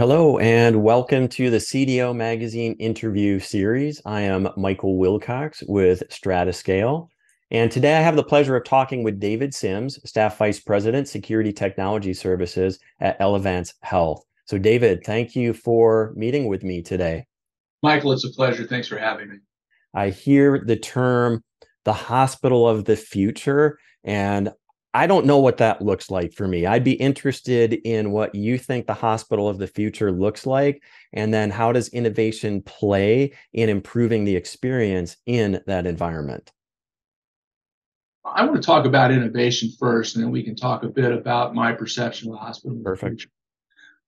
Hello, and welcome to the CDO Magazine interview series. I am Michael Wilcox with Stratascale. And today I have the pleasure of talking with David Sims, Staff Vice President, Security Technology Services at Elevance Health. So, David, thank you for meeting with me today. Michael, it's a pleasure. Thanks for having me. I hear the term the hospital of the future, and I don't know what that looks like for me. I'd be interested in what you think the hospital of the future looks like. And then how does innovation play in improving the experience in that environment? I want to talk about innovation first, and then we can talk a bit about my perception of the hospital. Perfect.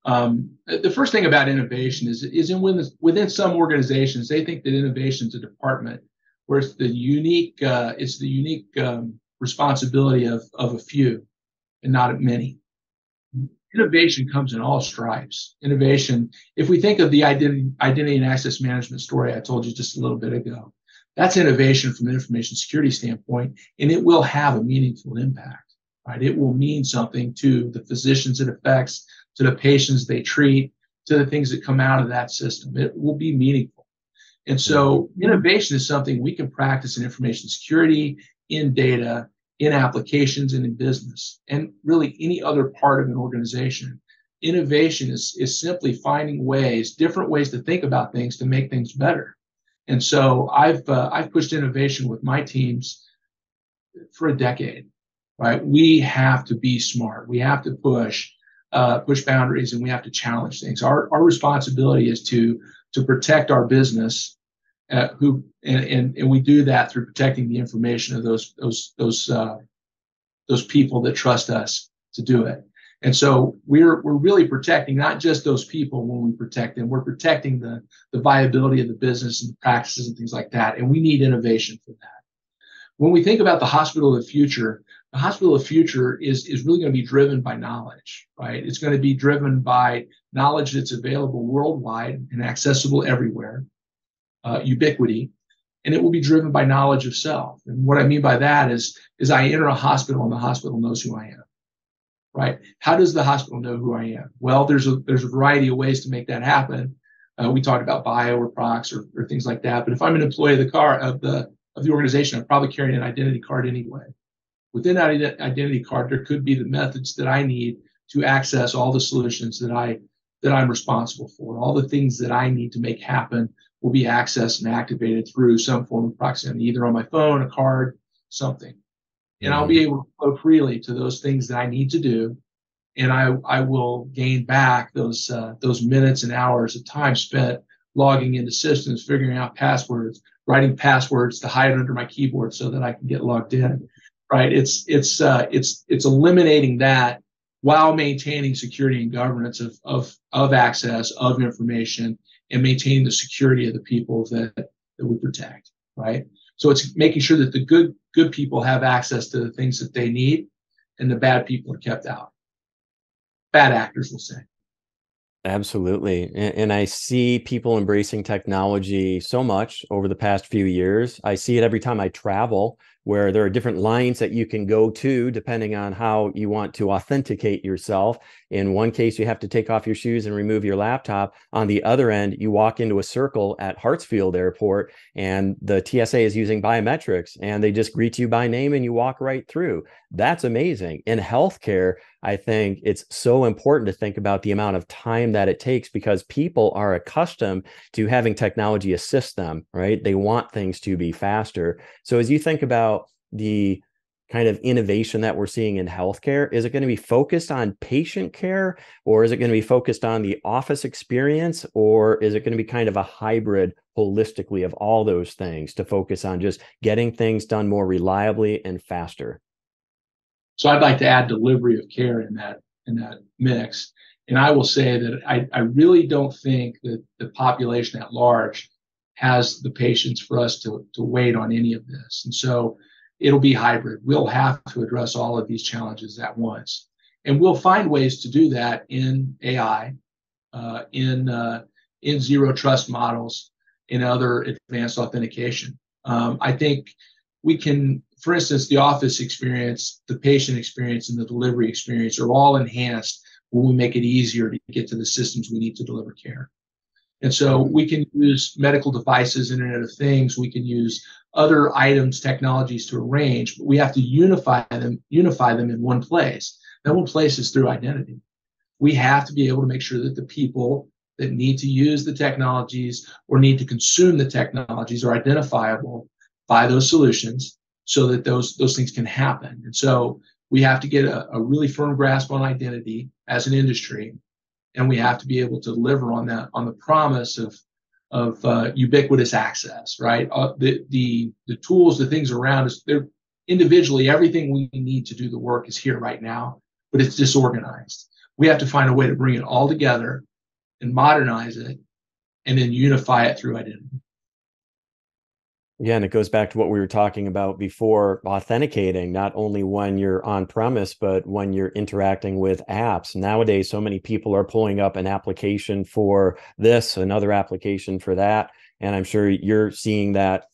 Um, the first thing about innovation is, is in within, within some organizations, they think that innovation is a department where it's the unique, uh, it's the unique um, responsibility of, of a few and not of many. Innovation comes in all stripes. Innovation, if we think of the identity, identity and access management story I told you just a little bit ago, that's innovation from an information security standpoint, and it will have a meaningful impact, right? It will mean something to the physicians it affects, to the patients they treat, to the things that come out of that system. It will be meaningful. And so innovation is something we can practice in information security, in data, in applications and in business, and really any other part of an organization. Innovation is, is simply finding ways, different ways to think about things to make things better. And so I've uh, I've pushed innovation with my teams for a decade. Right? We have to be smart. We have to push uh, push boundaries, and we have to challenge things. Our our responsibility is to to protect our business uh, who and, and, and we do that through protecting the information of those those those uh, those people that trust us to do it. And so we're we're really protecting not just those people when we protect them, we're protecting the the viability of the business and the practices and things like that. And we need innovation for that. When we think about the hospital of the future, the hospital of the future is is really going to be driven by knowledge, right? It's going to be driven by knowledge that's available worldwide and accessible everywhere uh, ubiquity, and it will be driven by knowledge of self. And what I mean by that is, is I enter a hospital and the hospital knows who I am. Right? How does the hospital know who I am? Well, there's a there's a variety of ways to make that happen. Uh, we talked about bio or prox or, or things like that. But if I'm an employee of the car of the of the organization, I'm probably carrying an identity card anyway. Within that identity card, there could be the methods that I need to access all the solutions that I that I'm responsible for, all the things that I need to make happen will be accessed and activated through some form of proximity, either on my phone, a card, something. And I'll be mm-hmm. able to flow freely to those things that I need to do. And I, I will gain back those, uh, those minutes and hours of time spent logging into systems, figuring out passwords, writing passwords to hide under my keyboard so that I can get logged in. Right. It's, it's, uh, it's, it's eliminating that while maintaining security and governance of, of, of access, of information, and maintaining the security of the people that, that we protect, right? So it's making sure that the good good people have access to the things that they need, and the bad people are kept out. Bad actors will say. Absolutely. And, and, I see people embracing technology so much over the past few years. I see it every time I travel where there are different lines that you can go to depending on how you want to authenticate yourself. In one case, you have to take off your shoes and remove your laptop. On the other end, you walk into a circle at Hartsfield Airport and the TSA is using biometrics and they just greet you by name and you walk right through. That's amazing. In healthcare, I think it's so important to think about the amount of time that it takes because people are accustomed to having technology assist them, right? They want things to be faster. So as you think about the kind of innovation that we're seeing in healthcare? Is it going to be focused on patient care or is it going to be focused on the office experience or is it going to be kind of a hybrid holistically of all those things to focus on just getting things done more reliably and faster? So I'd like to add delivery of care in that in that mix. And I will say that I, I really don't think that the population at large has the patience for us to, to wait on any of this. And so it'll be hybrid. We'll have to address all of these challenges at once. And we'll find ways to do that in AI, uh, in, uh, in zero trust models, in other advanced authentication. Um, I think we can, for instance, the office experience, the patient experience, and the delivery experience are all enhanced when we make it easier to get to the systems we need to deliver care. And so we can use medical devices, Internet of Things, we can use other items, technologies to arrange, but we have to unify them, unify them in one place. That one place is through identity. We have to be able to make sure that the people that need to use the technologies or need to consume the technologies are identifiable by those solutions so that those those things can happen. And so we have to get a, a really firm grasp on identity as an industry and we have to be able to deliver on that on the promise of of uh, ubiquitous access right? Uh, the the the tools the things around us they're individually everything we need to do the work is here right now but it's disorganized. We have to find a way to bring it all together and modernize it and then unify it through identity yeah, and it goes back to what we were talking about before authenticating, not only when you're on premise, but when you're interacting with apps. Nowadays, so many people are pulling up an application for this, another application for that. And I'm sure you're seeing that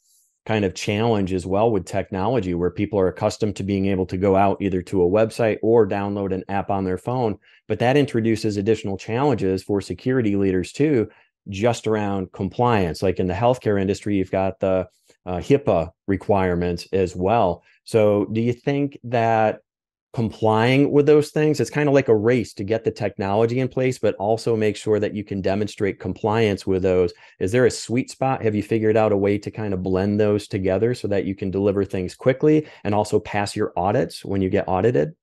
kind of challenge as well with technology where people are accustomed to being able to go out either to a website or download an app on their phone. But that introduces additional challenges for security leaders too, just around compliance. Like in the healthcare industry, you've got the uh, HIPAA requirements as well. So, do you think that complying with those things, it's kind of like a race to get the technology in place, but also make sure that you can demonstrate compliance with those? Is there a sweet spot? Have you figured out a way to kind of blend those together so that you can deliver things quickly and also pass your audits when you get audited?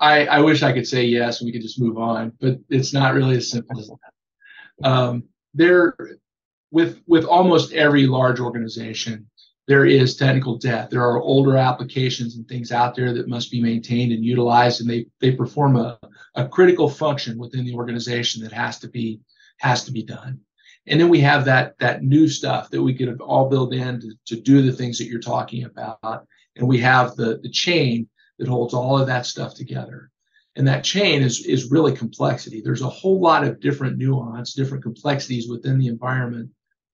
I, I wish I could say yes we could just move on, but it's not really as simple as that. Um, there, with with almost every large organization, there is technical debt. There are older applications and things out there that must be maintained and utilized, and they they perform a, a critical function within the organization that has to be has to be done. And then we have that that new stuff that we could all build in to, to do the things that you're talking about. And we have the the chain that holds all of that stuff together. And that chain is is really complexity. There's a whole lot of different nuance, different complexities within the environment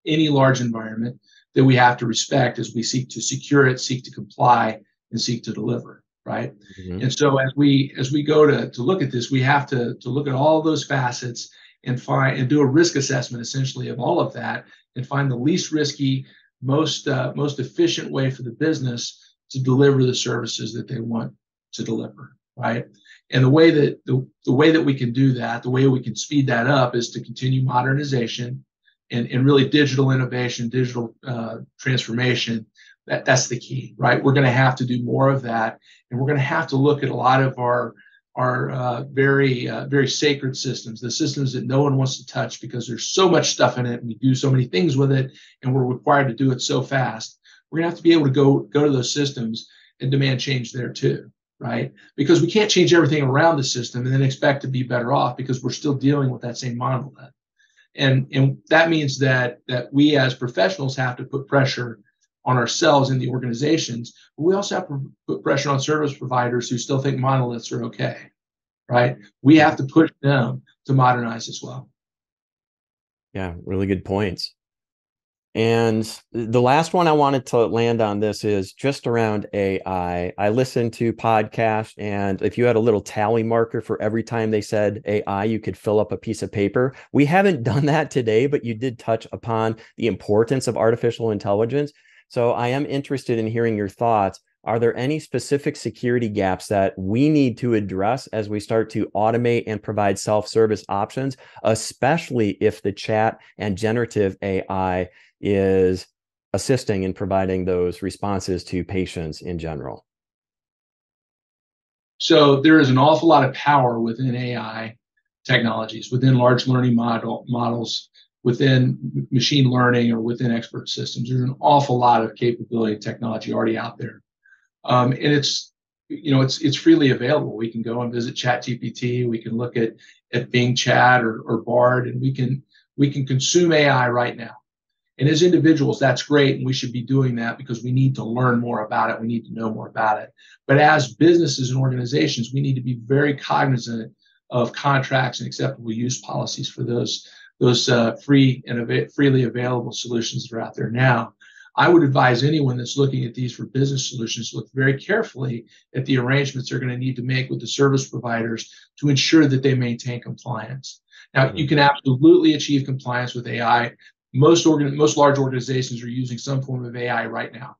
any large environment that we have to respect as we seek to secure it, seek to comply, and seek to deliver. Right. Mm-hmm. And so as we as we go to, to look at this, we have to, to look at all those facets and find and do a risk assessment essentially of all of that and find the least risky, most uh, most efficient way for the business to deliver the services that they want to deliver. Right. And the way that the, the way that we can do that, the way we can speed that up is to continue modernization, and, and really digital innovation, digital uh, transformation, that, that's the key, right? We're going to have to do more of that. And we're going to have to look at a lot of our, our uh, very, uh, very sacred systems, the systems that no one wants to touch because there's so much stuff in it and we do so many things with it and we're required to do it so fast. We're going to have to be able to go, go to those systems and demand change there too right? Because we can't change everything around the system and then expect to be better off because we're still dealing with that same monolith and and that means that that we as professionals have to put pressure on ourselves and the organizations but we also have to put pressure on service providers who still think monoliths are okay right? We have to push them to modernize as well. Yeah really good points and the last one I wanted to land on this is just around AI. I listened to podcast, and if you had a little tally marker for every time they said AI, you could fill up a piece of paper. We haven't done that today, but you did touch upon the importance of artificial intelligence. So I am interested in hearing your thoughts. Are there any specific security gaps that we need to address as we start to automate and provide self service options, especially if the chat and generative AI is assisting in providing those responses to patients in general? So there is an awful lot of power within AI technologies, within large learning model models, within machine learning or within expert systems. There's an awful lot of capability and technology already out there. Um, and it's you know it's it's freely available. We can go and visit ChatGPT. We can look at at Bing Chat or, or Bard, and we can we can consume AI right now. And as individuals, that's great. And we should be doing that because we need to learn more about it. We need to know more about it. But as businesses and organizations, we need to be very cognizant of contracts and acceptable use policies for those, those uh, free and av- freely available solutions that are out there now. I would advise anyone that's looking at these for business solutions to look very carefully at the arrangements they're going to need to make with the service providers to ensure that they maintain compliance. Now, mm-hmm. you can absolutely achieve compliance with AI. Most organ- most large organizations are using some form of AI right now.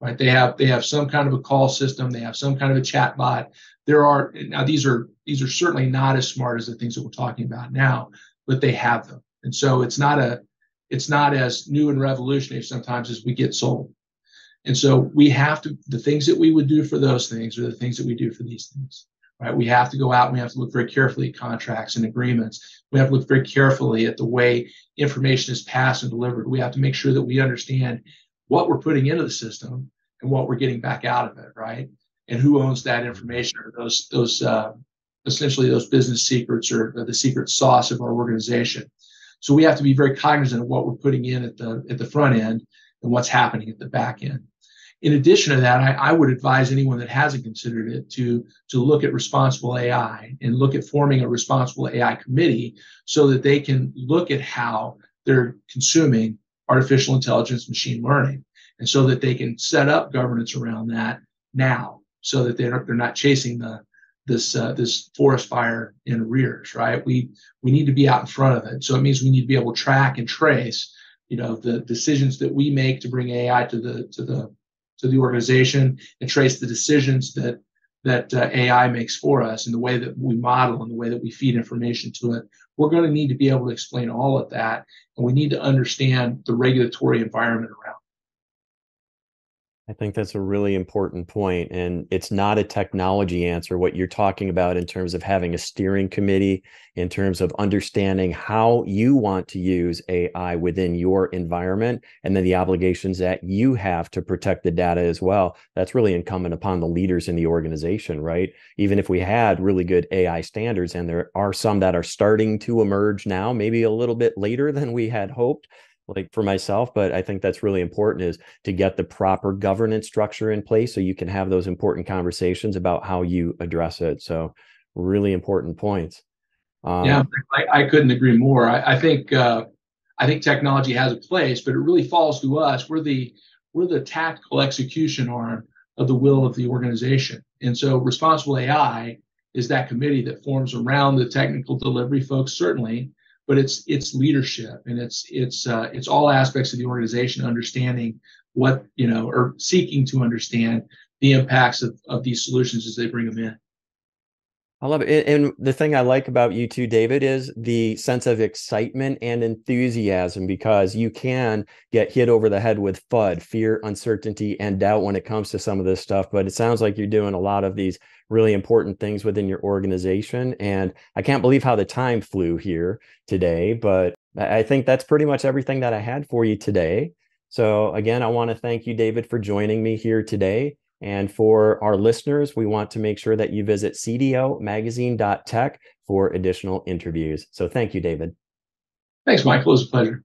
Right? They have they have some kind of a call system. They have some kind of a chat bot. There are now these are these are certainly not as smart as the things that we're talking about now, but they have them. And so it's not a it's not as new and revolutionary sometimes as we get sold. And so we have to the things that we would do for those things are the things that we do for these things. Right? We have to go out and we have to look very carefully at contracts and agreements. We have to look very carefully at the way information is passed and delivered. We have to make sure that we understand what we're putting into the system and what we're getting back out of it, right? And who owns that information or those those uh, essentially those business secrets or the secret sauce of our organization. So we have to be very cognizant of what we're putting in at the at the front end and what's happening at the back end. In addition to that, I, I would advise anyone that hasn't considered it to to look at responsible AI and look at forming a responsible AI committee so that they can look at how they're consuming artificial intelligence, machine learning, and so that they can set up governance around that now, so that they're they're not chasing the this uh, this forest fire in arrears, right? We we need to be out in front of it. So it means we need to be able to track and trace, you know, the decisions that we make to bring AI to the to the to the organization and trace the decisions that that uh, AI makes for us and the way that we model and the way that we feed information to it. We're going to need to be able to explain all of that, and we need to understand the regulatory environment around. I think that's a really important point, and it's not a technology answer. What you're talking about in terms of having a steering committee, in terms of understanding how you want to use AI within your environment, and then the obligations that you have to protect the data as well. That's really incumbent upon the leaders in the organization, right? Even if we had really good AI standards, and there are some that are starting to emerge now, maybe a little bit later than we had hoped like for myself but i think that's really important is to get the proper governance structure in place so you can have those important conversations about how you address it. So really important points. Um, yeah I, I, couldn't agree more. I, I think uh, i think technology has a place but it really falls to us. We're the we're the tactical execution arm of the will of the organization. And so responsible ai is that committee that forms around the technical delivery folks certainly but it's it's leadership and it's it's uh, it's all aspects of the organization understanding what you know or seeking to understand the impacts of, of these solutions as they bring them in I love it. And the thing I like about you too, David, is the sense of excitement and enthusiasm because you can get hit over the head with FUD, fear, uncertainty, and doubt when it comes to some of this stuff. But it sounds like you're doing a lot of these really important things within your organization. And I can't believe how the time flew here today, but I think that's pretty much everything that I had for you today. So, again, I want to thank you, David, for joining me here today. And for our listeners, we want to make sure that you visit cdomagazine.tech for additional interviews. So thank you, David. Thanks, Michael. It was a pleasure.